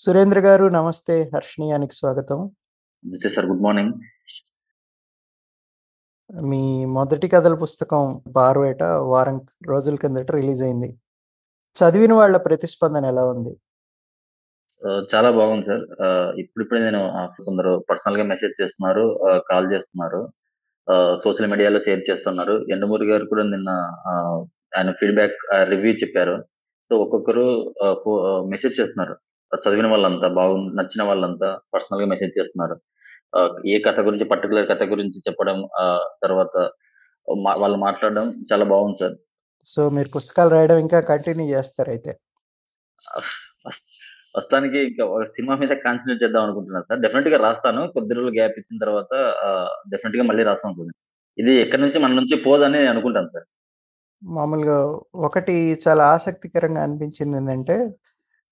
సురేంద్ర గారు నమస్తే. హర్షణీయానికి స్వాగతం. నమస్తే సార్. Good morning. మీ మొదటి కథల పుస్తకం 'బారువేట' వారం రోజుల కిందట రిలీజ్ అయింది. చదివిన వాళ్ళ ప్రతిస్పందన ఎలా ఉంది? చాలా బాగుంది సార్. ఇప్పుడిప్పుడే నేను కొందరు పర్సనల్‌గా మెసేజ్ చేస్తున్నారు. కాల్ చేస్తున్నారు. సోషల్ మీడియాలో షేర్ చేస్తున్నారు. యండమూరి గారు కూడా నిన్న ఆయన ఫీడ్‌బ్యాక్ రివ్యూ చెప్పారు. సో, ఒక్కొక్కరు మెసేజ్ చేస్తున్నారు. చదివిన వాళ్ళంతా బాగుంది నచ్చిన వాళ్ళంతా పర్సనల్‌గా మెసేజ్ చేస్తున్నారు. ఏ కథ గురించి పర్టిక్యులర్ కథ గురించి చెప్పడం తర్వాత వాళ్ళు మాట్లాడడం చాలా బాగుంది సార్. సో, మీరు పుస్తకాలు రాయడం ఇంకా కంటిన్యూ చేస్తారైతే. ప్రస్తుతానికి ఇంకా సినిమా మీద కాన్సంట్రేట్ చేద్దాం అనుకుంటున్నాను సార్. డెఫినెట్‌గా రాస్తాను. కొద్ది రోజులు గ్యాప్ ఇచ్చిన తర్వాత ఆహ్, డెఫినెట్‌గా మళ్ళీ రాస్తాను. ఇది ఎక్కడి నుంచి మన నుంచి పోదని అనుకుంటాను సార్. మామూలుగా ఒకటి చాలా ఆసక్తికరంగా అనిపించిందేంటంటే,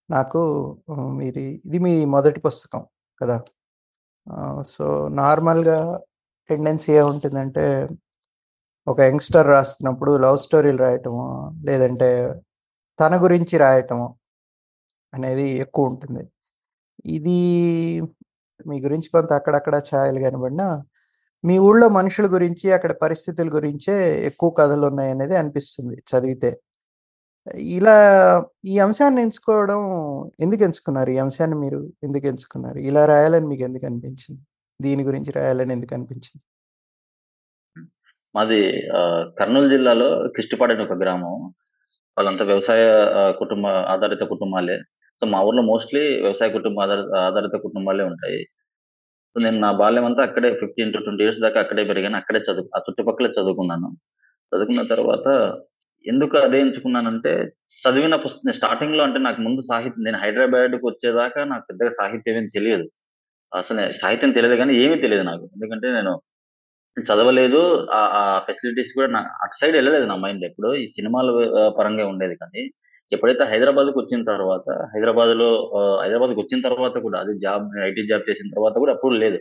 నాకు మీరు మీది ఇది మీ మొదటి పుస్తకం కదా! సో, నార్మల్‌గా టెండెన్సీ ఏముంటుందంటే, ఒక యంగ్‌స్టర్ రాస్తున్నప్పుడు లవ్ స్టోరీలు రాయటమో, లేదంటే తన గురించి రాయటము అనేది ఎక్కువ ఉంటుంది ఇది మీ గురించి కొంత అక్కడక్కడ ఛాయలు కనబడినా, మీ ఊళ్ళో మనుషుల గురించి, అక్కడ పరిస్థితుల గురించే ఎక్కువ కథలున్నాయనేది అనిపిస్తుంది చదివితే. ఇలా ఈ అంశాన్ని ఎంచుకోవడం ఎందుకు ఎంచుకున్నారు? ఈ అంశాన్ని మీరు ఎందుకు ఎంచుకున్నారు? ఇలా రాయాలని మీకు ఎందుకు అనిపించింది? దీని గురించి రాయాలని ఎందుకు అనిపించింది? మాది కర్నూలు జిల్లాలో కిష్టిపాడు ఒక గ్రామం. వాళ్ళంతా వ్యవసాయ కుటుంబ ఆధారిత కుటుంబాలే. సో, మా ఊర్లో మోస్ట్‌లీ వ్యవసాయ కుటుంబ ఆధారిత కుటుంబాలే ఉంటాయి. సో, నేను నా బాల్యం అంతా అక్కడే 15-20 ఇయర్స్ దాకా అక్కడే పెరిగాను. అక్కడే చదువు ఆ చుట్టుపక్కల చదువుకున్నాను. చదువుకున్న తర్వాత ఎందుకు అదే ఎంచుకున్నానంటే, చదివిన పుస్తకం స్టార్టింగ్లో అంటే నాకు ముందు సాహిత్యం నేను హైదరాబాద్‌కి వచ్చేదాకా నాకు పెద్దగా సాహిత్యం ఏమి తెలియదు. అసలు సాహిత్యం తెలియదు కానీ ఏమీ తెలియదు నాకు. ఎందుకంటే నేను చదవలేదు. ఆ ఫెసిలిటీస్ కూడా నా అటు సైడ్ వెళ్ళలేదు నా మైండ్ ఎప్పుడు ఈ సినిమాల పరంగా ఉండేది కానీ, ఎప్పుడైతే హైదరాబాద్‌కొచ్చిన తర్వాత హైదరాబాద్లో ఆహ్, హైదరాబాద్‌కొచ్చిన తర్వాత కూడా అది జాబ్ ఐటీ జాబ్ చేసిన తర్వాత కూడా అప్పుడు లేదు.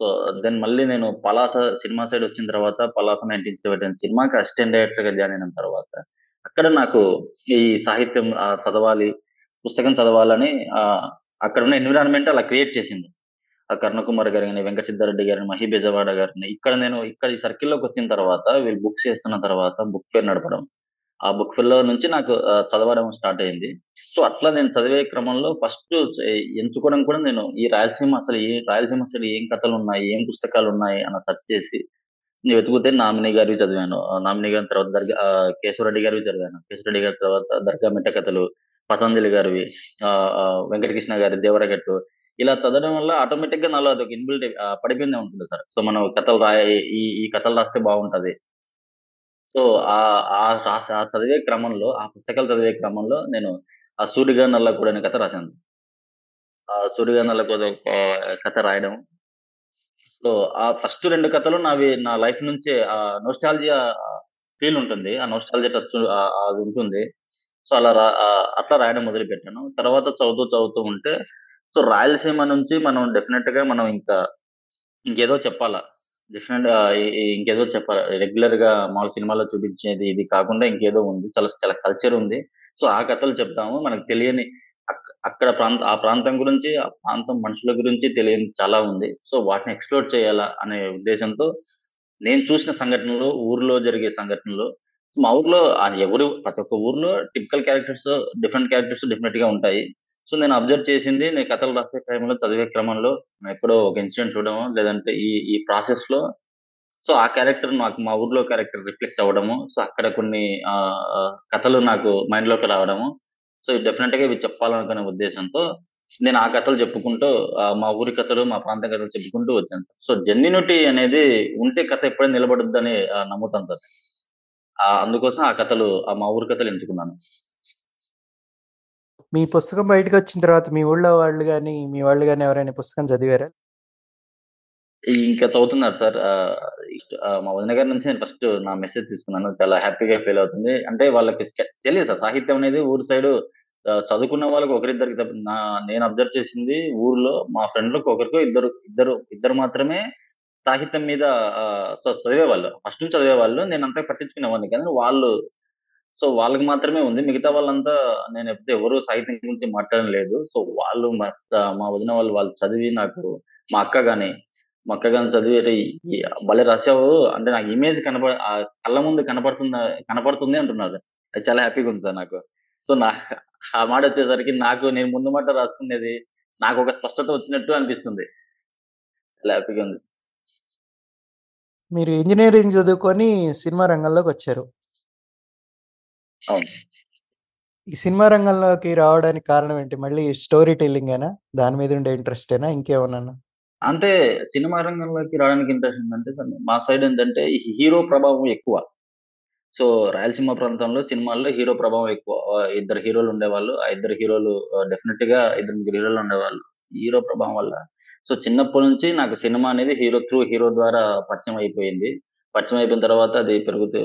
సో, దెన్ మళ్ళీ నేను పలాస సినిమా సైడ్ వచ్చిన తర్వాత పలాస 1977 సినిమాకి అసిస్టెంట్ డైరెక్టర్‌గా జాయిన్ అయిన తర్వాత, అక్కడ నాకు ఈ సాహిత్యం చదవాలి, పుస్తకం చదవాలని అక్కడ ఉన్న ఎన్విరాన్మెంట్ అలా క్రియేట్ చేసింది. ఆ కర్ణకుమార్ గారు కానీ వెంకట సిద్ధారెడ్డి గారిని, మహి బెజవాడ గారిని ఇక్కడ నేను ఇక్కడ ఈ సర్కిల్‌లోకి వచ్చిన తర్వాత వీళ్ళు బుక్స్ చేస్తున్న తర్వాత బుక్ ఫేర్ నడపడం. ఆ బుక్ ఫేర్‌లో నుంచి నాకు చదవడం స్టార్ట్ అయింది. సో, అట్లా నేను చదివే క్రమంలో ఫస్ట్ ఎంచుకోవడం కూడా నేను ఈ రాయలసీమ అసలు ఏ రాయలసీమ అసలు ఏం కథలు ఉన్నాయి ఏం పుస్తకాలు ఉన్నాయి అని సెర్చ్ చేసి వెతుకుతే నామినీ గారివి చదివాను. నామినీ గారి తర్వాత దర్గా కేశవరెడ్డి గారివి చదివాను. కేశవరెడ్డి గారి తర్వాత దర్గా మిట్ట కథలు, పతంజలి గారివి, ఆ వెంకటకృష్ణ గారి దేవరగట్టు ఇలా చదవడం వల్ల ఆటోమేటిక్‌గా నాలో అదొక ఇన్‌బిల్ట్ పడిపోయిందే ఉంటుంది సార్. సో, మనం కథలు రాయ ఈ ఈ కథలు రాస్తే బాగుంటది. సో, ఆహ్, ఆహ్, ఆ చదివే క్రమంలో ఆ పుస్తకాలు చదివే క్రమంలో నేను ఆ 'సూటిగా నల్లకూడు' అనే కథ రాశాను. ఆ 'సూటిగా నల్లకూడు' ఆహ్, కథ రాయడం. సో, ఆ ఫస్ట్ 2 కథలు నావి నా లైఫ్ నుంచే ఆహ్, నోస్టాల్జియా ఫీల్ ఉంటుంది. ఆ నోస్టాల్జియా టచ్ ఆహ్, అది ఉంటుంది. సో, అలా రా ఆహ్, అట్లా రాయడం మొదలుపెట్టాను. తర్వాత చదువుతూ చదువుతూ ఉంటే సో, రాయలసీమ నుంచి మనం డెఫినిట్‌గా మనం ఇంకా ఇంకేదో చెప్పాలా. డెఫినిట్‌గా ఇంకేదో చెప్పాలి రెగ్యులర్గా రెగ్యులర్‌గా మామూలు సినిమాలో చూపించేది ఇది కాకుండా ఇంకేదో ఉంది. చాలా చాలా కల్చర్ ఉంది. సో, ఆ కథలు చెప్తాము. మనకు తెలియని అక్కడ ప్రాంత ఆ ప్రాంతం గురించి, ఆ ప్రాంతం మనుషుల గురించి తెలియని చాలా ఉంది. సో, వాటిని ఎక్స్‌ప్లోర్ చేయాలా అనే ఉద్దేశంతో నేను చూసిన సంఘటనలు, ఊర్లో జరిగే సంఘటనలు మా ఊర్లో ఎవరు ప్రతి ఒక్క ఊర్లో టిపికల్ క్యారెక్టర్స్, డిఫరెంట్ క్యారెక్టర్స్ డెఫినిట్‌గా ఉంటాయి. సో, నేను అబ్జర్వ్ చేసింది నేను కథలు రాసే క్రమంలో, చదివే క్రమంలో ఎక్కడో ఒక ఇన్సిడెంట్ చూడడము లేదంటే ఈ ఈ ప్రాసెస్‌లో సో, ఆ క్యారెక్టర్ నాకు మా ఊర్లో క్యారెక్టర్ రిఫ్లెక్ట్ అవ్వడము. సో, అక్కడ కొన్ని కథలు నాకు మైండ్లోకి రావడము. సో, డెఫినెట్గా ఇవి చెప్పాలనుకునే ఉద్దేశంతో నేను ఆ కథలు చెప్పుకుంటూ మా ఊరి కథలు, మా ప్రాంతం కథలు చెప్పుకుంటూ వచ్చాను. సో, జెన్యునిటీ అనేది ఉంటే కథ ఎప్పుడైనా నిలబడుద్దని నమ్ముతాను సార్. అందుకోసం ఆ కథలు ఆ మా ఊరి కథలు ఎంచుకున్నాను. మీ పుస్తకం బయటకు వచ్చిన తర్వాత మీ ఊళ్ళో వాళ్ళు కానీ మీ వాళ్ళు కానీ ఎవరైనా పుస్తకం చదివారా? ఇంకా చదువుతున్నారు సార్. మా వదిన గారి నుంచి నేను ఫస్ట్ నా మెసేజ్ తీసుకున్నాను. చాలా హ్యాపీగా ఫీల్ అవుతుంది. అంటే వాళ్ళకి తెలియదు సార్. సాహిత్యం అనేది ఊరు సైడ్ చదువుకున్న వాళ్ళకి ఒకరిద్దరికి నా నేను అబ్జర్వ్ చేసింది ఊర్లో మా ఫ్రెండ్‌లకు ఒకరికో ఇద్దరు ఇద్దరు ఇద్దరు మాత్రమే సాహిత్యం మీద చదివేవాళ్ళు. ఫస్ట్ నుంచి చదివేవాళ్ళు. నేను అంతా పట్టించుకునేవాడిని కానీ వాళ్ళు సో వాళ్ళకి మాత్రమే ఉంది. మిగతా వాళ్ళంతా నేను ఎప్పుడు ఎవరు సాహిత్యం గురించి మాట్లాడడం లేదు. సో వాళ్ళు మా మా వదిన వాళ్ళు, వాళ్ళు చదివి నాకు మా అక్క గాని, మా అక్క గాని చదివి భలే రాసావు" అంటే నాకు ఇమేజ్ కనప కళ్ళ ముందు కనపడుతుందా కనపడుతుంది అంటున్నారు. అది చాలా హ్యాపీగా ఉంది సార్ నాకు. సో నా ఆ మాట వచ్చేసరికి నాకు నేను ముందు మాట రాసుకునేది నాకు ఒక స్పష్టత వచ్చినట్టు అనిపిస్తుంది. చాలా హ్యాపీగా ఉంది. మీరు ఇంజనీరింగ్ చదువుకొని సినిమా రంగంలోకి వచ్చారు అవును. ఈ సినిమా రంగంలోకి రావడానికి కారణం ఏంటి? మళ్ళీ స్టోరీ టెల్లింగేనా? దాని మీద ఉండే ఇంట్రెస్టేనా? ఇంకేమన్నానా? అంటే సినిమా రంగంలోకి రావడానికి ఇంట్రెస్ట్ ఏంటంటే సార్ మా సైడ్ ఏంటంటే హీరో ప్రభావం ఎక్కువ. సో రాయలసీమ ప్రాంతంలో సినిమాల్లో హీరో ప్రభావం ఎక్కువ. ఇద్దరు హీరోలు ఉండేవాళ్ళు. ఆ ఇద్దరు హీరోలు ఆహ్, డెఫినిట్‌గా ఇద్దరు ముగ్గురు హీరోలు ఉండేవాళ్ళు. హీరో ప్రభావం వల్ల సో చిన్నప్పటి నుంచి నాకు సినిమా అనేది హీరో త్రూ హీరో ద్వారా పరిచయం అయిపోయింది. పరిచయం అయిపోయిన తర్వాత అది పెరుగుతూ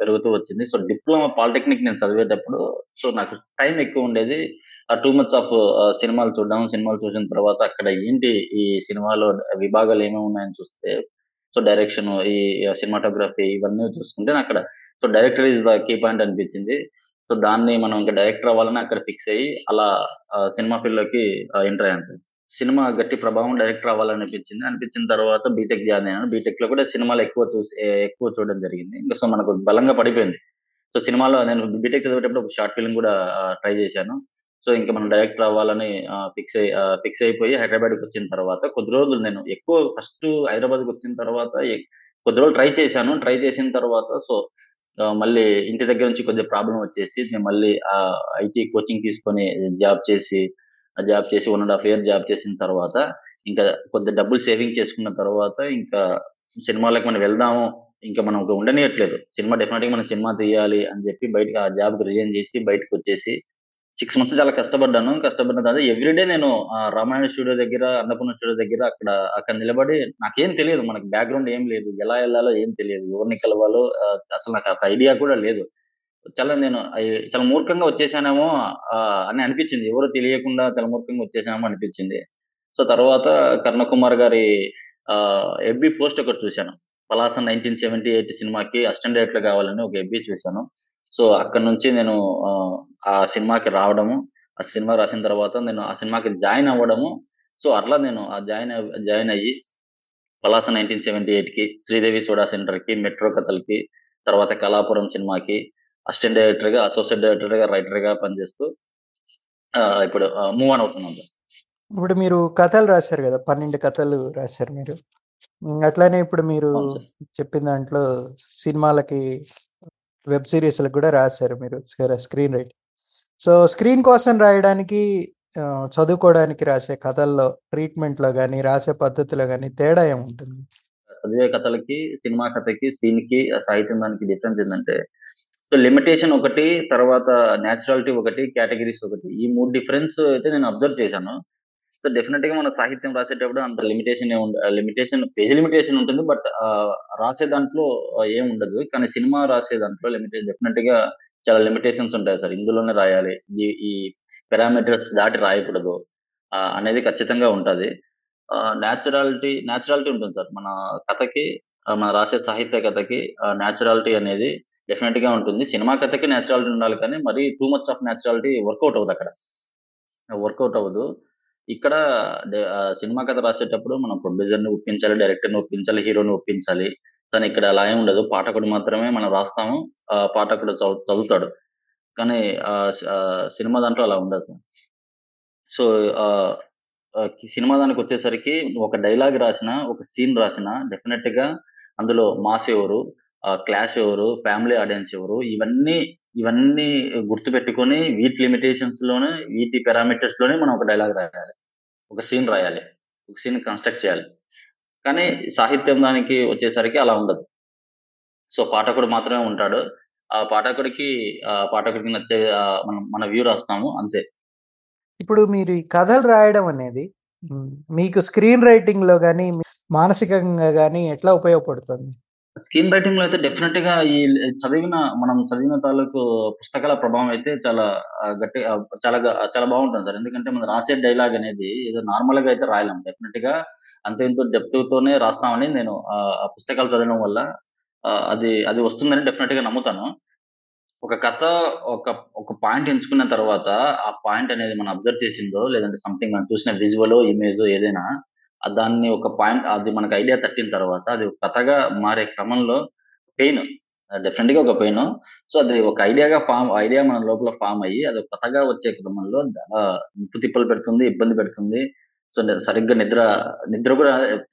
పెరుగుతూ వచ్చింది. సో డిప్లొమా పాలిటెక్నిక్ నేను చదివేటప్పుడు సో నాకు టైం ఎక్కువ ఉండేది. ఆ టూ మంత్స్ ఆఫ్ సినిమాలు చూడడం. సినిమాలు చూసిన తర్వాత అక్కడ ఏంటి ఈ సినిమాలో విభాగాలు ఏమేమి ఉన్నాయని చూస్తే సో డైరెక్షన్, ఈ సినిమాటోగ్రఫీ ఇవన్నీ చూసుకుంటే అక్కడ so director is the key point అనిపించింది. సో దాన్ని మనం ఇంకా డైరెక్టర్ అవ్వాలని అక్కడ ఫిక్స్ అయ్యి అలా సినిమా ఫీల్డ్లోకి ఎంటర్ అయ్యాను సార్. సినిమా గట్టి ప్రభావం డైరెక్టర్ అవ్వాలనిపించింది. అనిపించిన తర్వాత బీటెక్ జాయిన్ అయ్యాను. బీటెక్‌లో కూడా సినిమాలు ఎక్కువ చూసి ఎక్కువ చూడడం జరిగింది. ఇంకా సో మనకు బలంగా పడిపోయింది. సో సినిమాలో నేను బీటెక్ చదివేటప్పుడు ఒక షార్ట్ ఫిల్మ్ కూడా ట్రై చేశాను. సో ఇంకా మనం డైరెక్టర్ అవ్వాలని ఫిక్స్ అయ్యి ఫిక్స్ అయిపోయి హైదరాబాద్‌కొచ్చిన తర్వాత కొద్ది రోజులు నేను ఎక్కువ ఫస్ట్ హైదరాబాద్‌కొచ్చిన తర్వాత కొద్ది రోజులు ట్రై చేశాను. ట్రై చేసిన తర్వాత సో మళ్ళీ ఇంటి దగ్గర నుంచి కొద్దిగా ప్రాబ్లం వచ్చేసి నేను మళ్ళీ ఐటీ కోచింగ్ తీసుకొని జాబ్ చేసి, ఆ జాబ్ చేసి one and half year job చేసిన తర్వాత ఇంకా కొద్దిగా డబ్బులు సేవింగ్ చేసుకున్న తర్వాత ఇంకా సినిమాలకు మనం వెళ్దాము. ఇంకా మనం ఉండనియట్లేదు. సినిమా డెఫినెట్గా మనం సినిమా తీయాలి అని చెప్పి బయటకి ఆ జాబ్‌కి రిజైన్ చేసి బయటకు వచ్చేసి సిక్స్ మంత్స్ చాలా కష్టపడ్డాను. కష్టపడిన తర్వాత ఎవ్రీడే నేను ఆ రామాయణ స్టూడియో దగ్గర, అన్నపూర్ణ స్టూడియో దగ్గర అక్కడ అక్కడ నిలబడి నాకేం తెలియదు. మనకి బ్యాక్‌గ్రౌండ్ ఏం లేదు. ఎలా వెళ్ళాలో ఏం తెలియదు. ఎవరిని కలవాలో అసలు నాకు ఐడియా కూడా లేదు. చాలా నేను చాలా మూర్ఖంగా వచ్చేసానేమో అని అనిపించింది. ఎవరో తెలియకుండా చాలా మూర్ఖంగా వచ్చేసానేమో అనిపించింది. సో తర్వాత కర్ణకుమార్ గారి ఎబ్బి పోస్ట్ ఒకటి చూశాను. 'పలాస 1978' సినిమాకి అసిస్టెంట్ డైరెక్టర్ కావాలని ఒక ఎబ్బి చూశాను. సో అక్కడి నుంచి నేను ఆ సినిమాకి రావడము, ఆ సినిమా రాసిన తర్వాత నేను ఆ సినిమాకి జాయిన్ అవ్వడము. సో అట్లా నేను ఆ జాయిన్ జాయిన్ అయ్యి 'పలాస 1978'కి, 'శ్రీదేవి సోడా సెంటర్‌కి, 'మెట్రో కథలకి, తర్వాత 'కళాపురం' సినిమాకి అసిస్టెంట్ డైరెక్టర్‌గా, అసోసియేట్ డైరెక్టర్‌గా, రైటర్‌గా పనిచేస్తూ ఆహ్, ఇప్పుడు ఆహ్, మూవ్ ఆన్ అవుతున్నాను సార్. ఇప్పుడు మీరు కథలు రాసారు గదా! 12 కథలు రాసారు మీరు. అట్లానే ఇప్పుడు మీరు. చెప్పిన దాంట్లో సినిమాలకి, వెబ్ సీరీస్‌లకి కూడా రాసారు మీరు స్క్ర స్క్రీన్ రైటింగ్. సో స్క్రీన్ కోసం రాయడానికి చదువుకోవడానికి రాసే కథల్లో ట్రీట్మెంట్‌లో గాని, రాసే పద్ధతిలో గాని తేడా ఏముంటుంది? చదివే కథలకి, సినిమా కథకి, సీన్‌కి, సాహిత్యం దానికి డిఫరెన్స్ ఏందంటే సో లిమిటేషన్ ఒకటి, తర్వాత నేచురాలిటీ ఒకటి, కేటగిరీస్ ఒకటి. ఈ మూడు డిఫరెన్స్ అయితే నేను అబ్జర్వ్ చేశాను. సో డెఫినెట్గా మన సాహిత్యం రాసేటప్పుడు అంత లిమిటేషన్ లిమిటేషన్ పేజ్ లిమిటేషన్ ఉంటుంది. బట్ రాసే దాంట్లో ఏం ఉండదు. కానీ సినిమా రాసే దాంట్లో లిమిటేషన్ డెఫినిట్‌గా చాలా లిమిటేషన్స్ ఉంటాయి సార్. ఇందులోనే రాయాలి. ఈ ఈ పారామీటర్స్ దాటి రాయకూడదు. అనేది ఖచ్చితంగా ఉంటుంది న్యాచురాలిటీ నేచురాలిటీ నేచురాలిటీ ఉంటుంది సార్. మన కథకి మన రాసే సాహిత్య కథకి న్యాచురాలిటీ అనేది డెఫినెట్గా ఉంటుంది. సినిమా కథకి నేచురాలిటీ ఉండాలి కానీ మరీ too much of naturality workout అవ్వదక్కడ. Workout అవ్వదు. ఇక్కడ సినిమా కథ రాసేటప్పుడు మనం ప్రొడ్యూసర్‌ని ఒప్పించాలి, డైరెక్టర్‌ని ఒప్పించాలి, హీరోని ఒప్పించాలి. కానీ ఇక్కడ అలా ఏమి ఉండదు. పాఠకుడు మాత్రమే మనం రాస్తాము. ఆ పాఠకుడు చదువుతాడు. కానీ సినిమా దాంట్లో అలా ఉండదు సార్. సో సినిమా దానికి సినిమా దానికొచ్చేసరికి ఒక డైలాగ్ రాసిన ఒక సీన్ రాసిన డెఫినెట్గా అందులో మాస్ ఎవరు, క్లాష్ ఎవరు, ఫ్యామిలీ ఆడియన్స్ ఎవరు ఇవన్నీ ఇవన్నీ గుర్తుపెట్టుకొని వీటి లిమిటేషన్స్లోనే వీటి పారామీటర్స్‌లోనే మనం ఒక డైలాగ్ రాయాలి. ఒక సీన్ రాయాలి. ఒక సీన్ కన్‌స్ట్రక్ట్ చేయాలి. కానీ సాహిత్యం దానికి వచ్చేసరికి అలా ఉండదు. సో పాఠకుడు మాత్రమే ఉంటాడు. ఆ పాఠకుడికి పాఠకుడికి నచ్చే మనం మన వ్యూ రాస్తాము అంతే. ఇప్పుడు మీరు ఈ కథలు రాయడం అనేది మీకు స్క్రీన్ రైటింగ్లో కానీ మానసికంగా కానీ ఎట్లా ఉపయోగపడుతుంది? స్క్రీన్ రైటింగ్‌లో అయితే డెఫినెట్గా ఈ చదివిన మనం చదివిన తాలూకు పుస్తకాల ప్రభావం అయితే చాలా గట్టి చాలా చాలా బాగుంటుంది సార్. ఎందుకంటే మనం రాసే డైలాగ్ అనేది ఏదో నార్మల్గా అయితే రాయలేం. డెఫినెట్గా అంత అంతో ఇంతో డెప్త్‌తోనే రాస్తామని నేను ఆ పుస్తకాలు చదవడం వల్ల అది అది వస్తుందని డెఫినెట్గా నమ్ముతాను. ఒక కథ ఒక ఒక పాయింట్ ఎంచుకున్న తర్వాత, ఆ పాయింట్ అనేది మనం అబ్జర్వ్ చేసిందో, లేదంటే సంథింగ్ మనం చూసిన విజువలో, ఇమేజ్ ఏదైనా దాన్ని ఒక పాయింట్ అది మనకు ఐడియా తట్టిన తర్వాత, అది కథగా మారే క్రమంలో పెయిన్ డెఫినెట్గా ఒక పెయిన్ సో, అది ఒక ఐడియాగా ఫామ్ ఐడియా మన లోపల ఫామ్ అయ్యి, అది కథగా వచ్చే క్రమంలో ఆహ్, తిప్పలు పెడుతుంది, ఇబ్బంది పెడుతుంది. సో, సరిగ్గా నిద్ర నిద్ర కూడా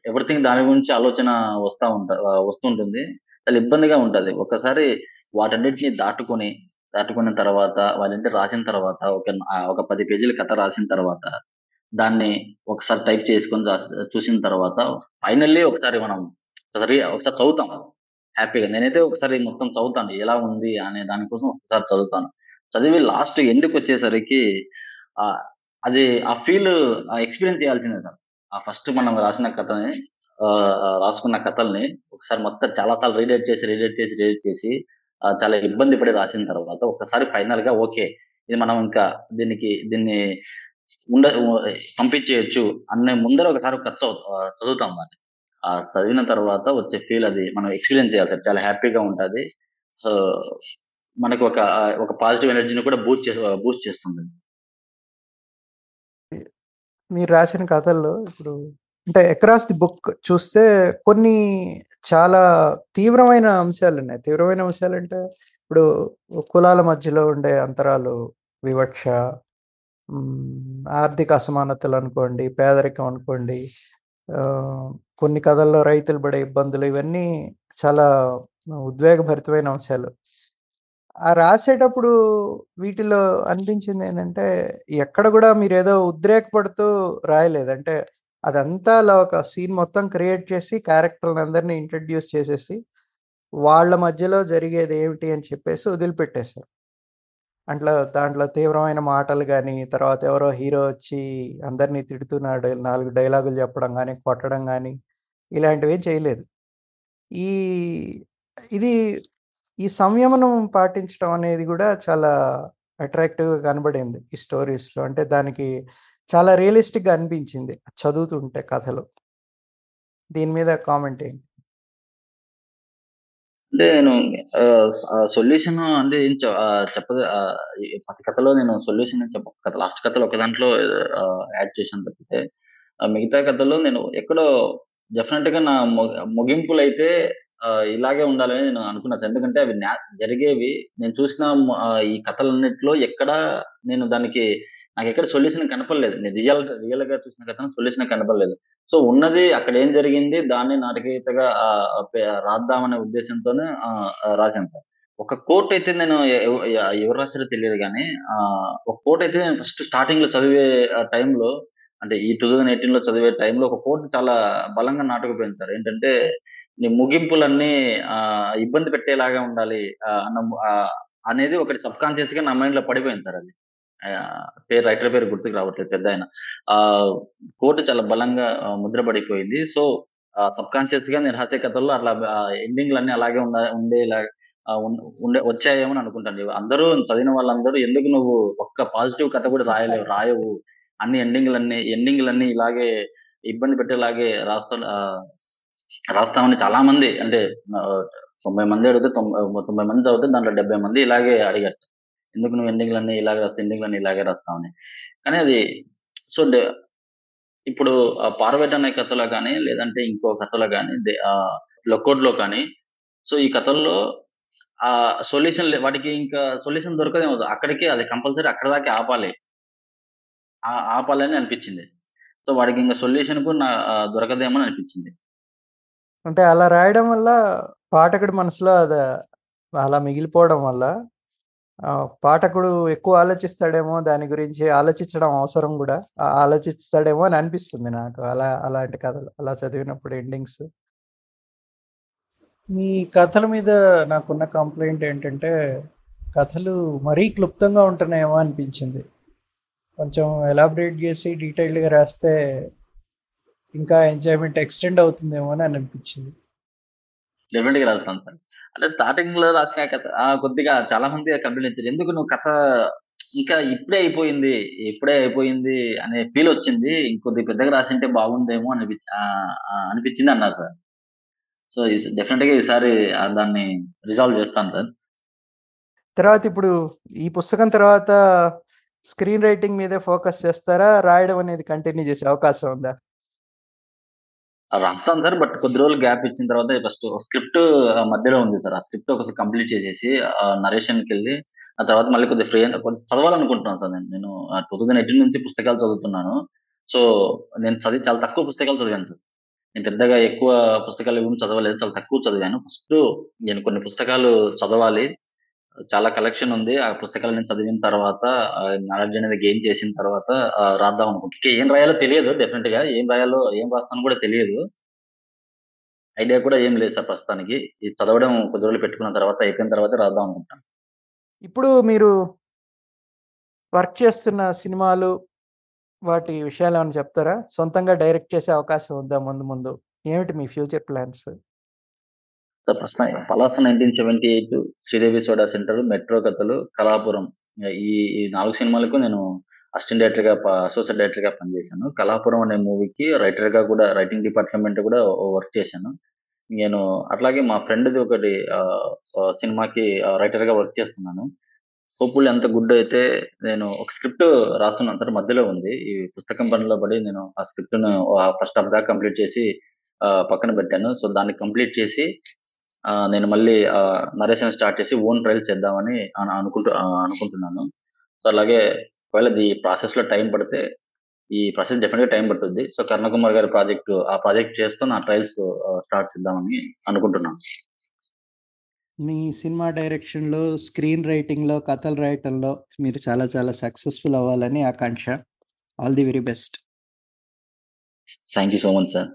ఎవ్రీథింగ్ దాని గురించి ఆలోచన వస్తా ఉంట వస్తుంటుంది. చాలా ఇబ్బందిగా ఉంటది. ఒకసారి వాటన్నిటిని దాటుకొని, దాటుకున్న తర్వాత వాటింటి రాసిన తర్వాత ఒక ఒక పది పేజీల కథ రాసిన తర్వాత, దాన్ని ఒకసారి టైప్ చేసుకొని చూసిన తర్వాత ఫైనల్లీ ఒకసారి మనం ఒకసారి ఒకసారి చదువుతాం. హ్యాపీగా. నేనైతే ఒకసారి మొత్తం చదువుతాను. ఎలా ఉంది అనే దానికోసం ఒకసారి చదువుతాను. చదివి లాస్ట్ ఎందుకు వచ్చేసరికి అది ఆ ఫీల్ ఆ ఎక్స్‌పీరియన్స్ చేయాల్సిందే సార్. ఆ ఫస్ట్ మనం రాసిన కథని రాసుకున్న కథల్ని ఒకసారి మొత్తం చాలా సార్లు రీరైట్ చేసి, రీరైట్ చేసి, రీరైట్ చేసి చాలా ఇబ్బంది పడి రాసిన తర్వాత ఒక్కసారి ఫైనల్‌గా ఓకే. ఇది మనం ఇంకా దీనికి దీన్ని ఉండ పంపించేయచ్చు పంపించేయొచ్చు అనే ముందర ఒకసారి ఖర్చు చదువుతాం దాన్ని. ఆ చదివిన తర్వాత వచ్చే ఫీల్ అది మనం ఎక్స్‌పీరియన్స్ చేయాలి సార్. చాలా హ్యాపీగా ఉంటది. సో, మనకు ఒక ఒక పాజిటివ్ ఎనర్జీని కూడా బూస్ట్ చేసి బూస్ట్ చేస్తుంది. మీరు రాసిన కథల్లో ఇప్పుడు అంటే అక్రాస్ ది బుక్ చూస్తే కొన్ని చాలా తీవ్రమైన అంశాలు ఉన్నాయి తీవ్రమైన అంశాలు అంటే ఇప్పుడు కులాల మధ్యలో ఉండే అంతరాలు, వివక్ష, ఆర్థిక అసమానతలు అనుకోండి పేదరికం అనుకోండి, కొన్ని కథల్లో రైతులు పడే ఇబ్బందులు ఇవన్నీ చాలా ఉద్వేగభరితమైన అంశాలు. ఆ రాసేటప్పుడు వీటిలో అనిపించింది ఏంటంటే ఎక్కడ కూడా మీరు ఏదో ఉద్రేకపడుతూ రాయలేదు. అంటే అదంతా అలా ఒక సీన్ మొత్తం క్రియేట్ చేసి క్యారెక్టర్‌లందరిని ఇంట్రడ్యూస్ చేసేసి, వాళ్ళ మధ్యలో జరిగేది ఏమిటి అని చెప్పేసి వదిలిపెట్టేశారు. అంట్లో దాంట్లో తీవ్రమైన మాటలు కానీ తర్వాత ఎవరో హీరో వచ్చి అందరిని తిడుతున్నాడు, నాలుగు డైలాగులు చెప్పడం కానీ కొట్టడం కానీ ఇలాంటివేం చేయలేదు. ఈ ఇది ఈ సంయమనం పాటించడం అనేది కూడా చాలా అట్రాక్టివ్‌గా కనబడింది ఈ స్టోరీస్‌లో. అంటే దానికి చాలా రియలిస్టిక్‌గా అనిపించింది చదువుతుంటే కథలు. దీని మీద కామెంట్ ఏంటి? అంటే నేను సొల్యూషన్ అంటే ఏం చెప్పదు ప్రతి కథలో నేను సొల్యూషన్ చెప్ప కథ లాస్ట్ కథలో ఒక దాంట్లో యాడ్ చేశాను తప్పితే, మిగతా కథల్లో నేను ఎక్కడో డెఫినిట్‌గా నా ముగింపులు అయితే ఇలాగే ఉండాలని నేను అనుకున్నాను ఎందుకంటే అవి జరిగేవి నేను చూసిన ఈ కథలన్నిటిలో ఎక్కడ నేను దానికి నాకు ఎక్కడ సొల్యూషన్ కనపడలేదు. నేను రియల్గా చూసిన కథను సొల్యూషన్ కనపడలేదు. సో, ఉన్నది అక్కడ ఏం జరిగింది దాన్ని నాటకీయతగా రాద్దామనే ఉద్దేశంతోనే రాశాను సార్. ఒక కోట్ అయితే నేను ఎవరు రాశారో తెలియదు కానీ ఒక కోట్ అయితే నేను ఫస్ట్ స్టార్టింగ్లో చదివే టైంలో అంటే ఈ 2018లో చదివే టైంలో ఒక కోట్ చాలా బలంగా నాటకపోయింది సార్. ఏంటంటే, నీ ముగింపులన్నీ ఇబ్బంది పెట్టేలాగా ఉండాలి అన్న అనేది ఒకటి సబ్‌కాన్షియస్‌గా నా మైండ్లో పడిపోయింది సార్ అది. పేరు రైటర్ పేరు గుర్తుకు రావట్లేదు పెద్ద ఆయన ఆ కోర్టు చాలా బలంగా ముద్రపడిపోయింది సో, సబ్ సబ్‌కాన్షియస్‌గా నేను రాసే కథల్లో అట్లా ఎండింగ్లు అన్ని అలాగే ఉండ ఉండేలా ఉండే వచ్చాయేమో అని అనుకుంటాను. అందరూ చదివిన వాళ్ళందరూ ఎందుకు నువ్వు ఒక్క పాజిటివ్ కథ కూడా రాయలేవు రాయవు. అన్ని ఎండింగ్‌లన్నీ ఎండింగ్‌లన్నీ ఇలాగే ఇబ్బంది పెట్టేలాగే రాస్తా రాస్తామని చాలా మంది అంటే తొంభై మంది అడిగితే తొంభై మంది చదివితే దాంట్లో 70 మంది ఇలాగే అడిగారు. ఎందుకు నువ్వు ఎండింగ్‌లన్నీ ఇలాగే రాస్తావు, ఎండింగ్‌లన్నీ ఇలాగే రాస్తావని. కానీ అది సో, ఇప్పుడు 'పార్వెట్' అనే కథలో కానీ లేదంటే ఇంకో కథలో కానీ లొక్కోట్లో కానీ, సో, ఈ కథల్లో ఆ సొల్యూషన్ వాటికి ఇంకా సొల్యూషన్ దొరకదేమో అక్కడికే అది కంపల్సరీ అక్కడి దాకా ఆపాలి. ఆ ఆపాలని అనిపించింది. సో, వాడికి ఇంకా సొల్యూషన్ కూడా నా దొరకదేమో అని అనిపించింది. అంటే అలా రాయడం వల్ల పాఠకుడి మనసులో అది అలా మిగిలిపోవడం వల్ల పాఠకుడు ఎక్కువ ఆలోచిస్తాడేమో దాని గురించి ఆలోచించడం అవసరం. ఆహ్, ఆలోచిస్తాడేమో అని అనిపిస్తుంది నాకు. అలా అలాంటి కథలు అలా చదివినప్పుడు ఎండింగ్స్. మీ కథల మీద నాకున్న కంప్లెయింట్ ఏంటంటే, కథలు మరీ క్లుప్తంగా ఉంటున్నాయేమో అనిపించింది. కొంచెం ఎలాబరేట్ చేసి డీటెయిల్డ్‌గా రాస్తే ఇంకా ఎంజాయ్‌మెంట్ ఎక్స్‌టెండ్ అవుతుందేమో అని అనిపించింది. డెఫినిట్‌గా రాస్తాను సార్. అంటే స్టార్టింగ్‌లో రాసిన కథ కొద్దిగా చాలా మంది కంప్లెయింట్ ఎందుకు నువ్వు కథ ఇంకా ఇప్పుడే అయిపోయింది. ఇప్పుడే అయిపోయింది అనే ఫీల్ వచ్చింది. ఇంకొద్ది పెద్దగా రాసింటే బాగుందేమో అనిపించి అనిపించింది అన్నారు సార్. సో, డెఫినెట్గా ఈసారి దాన్ని రిజాల్వ్ చేస్తాను సార్. తర్వాత ఇప్పుడు ఈ పుస్తకం తర్వాత స్క్రీన్ రైటింగ్ మీదే ఫోకస్ చేస్తారా? రాయడం అనేది కంటిన్యూ చేసే అవకాశం ఉందా? రాస్తాను సార్. బట్ కొద్ది రోజులు గ్యాప్ ఇచ్చిన తర్వాత ఫస్ట్ స్క్రిప్ట్ మధ్యలో ఉంది సార్. ఆ స్క్రిప్ట్ ఒకసారి కంప్లీట్ చేసేసి నరేషన్కి వెళ్ళి ఆ తర్వాత మళ్ళీ కొద్దిగా ఫ్రీ అయిన కొంచెం చదవాలనుకుంటున్నాను సార్ నేను. నేను టూ థౌజండ్ ఎయిటీన్ నుంచి పుస్తకాలు చదువుతున్నాను. సో, నేను చదివి చాలా తక్కువ పుస్తకాలు చదివాను సార్. నేను పెద్దగా ఎక్కువ పుస్తకాలు ఏమి చదవలేదు. చాలా తక్కువ చదివాను. ఫస్ట్ నేను కొన్ని పుస్తకాలు చదవాలి. చాలా కలెక్షన్ ఉంది. ఆ పుస్తకాలు నేను చదివిన తర్వాత నాలెడ్జ్ అనేది గెయిన్ చేసిన తర్వాత రాద్దాం అనుకుంటా ఏం రాయాలో తెలియదు డెఫినిట్‌గా. ఏం రాయాలో, ఏం రాస్తానో కూడా తెలియదు. ఐడియా కూడా ఏం లేదు సార్ ప్రస్తుతానికి. ఇది చదవడం కొద్ది రోజులు పెట్టుకున్న తర్వాత అయిపోయిన తర్వాత రాద్దాం అనుకుంటాను ఇప్పుడు మీరు వర్క్ చేస్తున్న సినిమాలు, వాటి విషయాలు ఏమైనా చెప్తారా? సొంతంగా డైరెక్ట్ చేసే అవకాశం ఉందా ముందు ముందు? ఏమిటి మీ ఫ్యూచర్ ప్లాన్స్? సార్ ప్రశ్న 'Palasa 1978', 'Sridevi soda centre', 'metro కథలు', 'కళాపురం' ఈ ఈ 4 సినిమాలకు నేను అసిస్టెంట్ డైరెక్టర్‌గా ప అసోసియేట్ డైరెక్టర్‌గా పనిచేశాను. 'కళాపురం' అనే మూవీకి రైటర్‌గా కూడా రైటింగ్ డిపార్ట్‌మెంట్ కూడా వర్క్ చేశాను. నేను అట్లాగే మా ఫ్రెండ్‌ది ఒకటి సినిమాకి ఆహ్, రైటర్‌గా వర్క్ చేస్తున్నాను. హోప్ఫుల్ అంత గుడ్ అయితే నేను ఒక స్క్రిప్ట్ రాస్తున్నాను సార్. మధ్యలో ఉంది. ఈ పుస్తకం పనిలో పడి నేను ఆ స్క్రిప్ట్‌ను ఆహ్, ఫస్ట్ హాఫ్ దాకా కంప్లీట్ చేసి పక్కన పెట్టాను. సో, దాన్ని కంప్లీట్ చేసి నేను మళ్ళీ నరేషన్ స్టార్ట్ చేసి ఓన్ ట్రయల్స్ చేద్దామని అను అనుకుంటూ అనుకుంటున్నాను. సో, అలాగే ఒకవేళ ఈ ప్రాసెస్‌లో టైం పడితే ఈ ప్రాసెస్ డెఫినిట్‌గా టైం పట్టుద్ది. సో, కరుణకుమార్ గారి ప్రాజెక్ట్ ఆ ప్రాజెక్ట్ చేస్తూ నా ట్రయల్స్ స్టార్ట్ చేద్దామని అనుకుంటున్నాను. మీ సినిమా డైరెక్షన్‌లో, స్క్రీన్ రైటింగ్‌లో, కథలు రాయటంలో మీరు చాలా చాలా సక్సెస్‌ఫుల్ అవ్వాలని ఆకాంక్ష. All the very best. Thank you so much sir.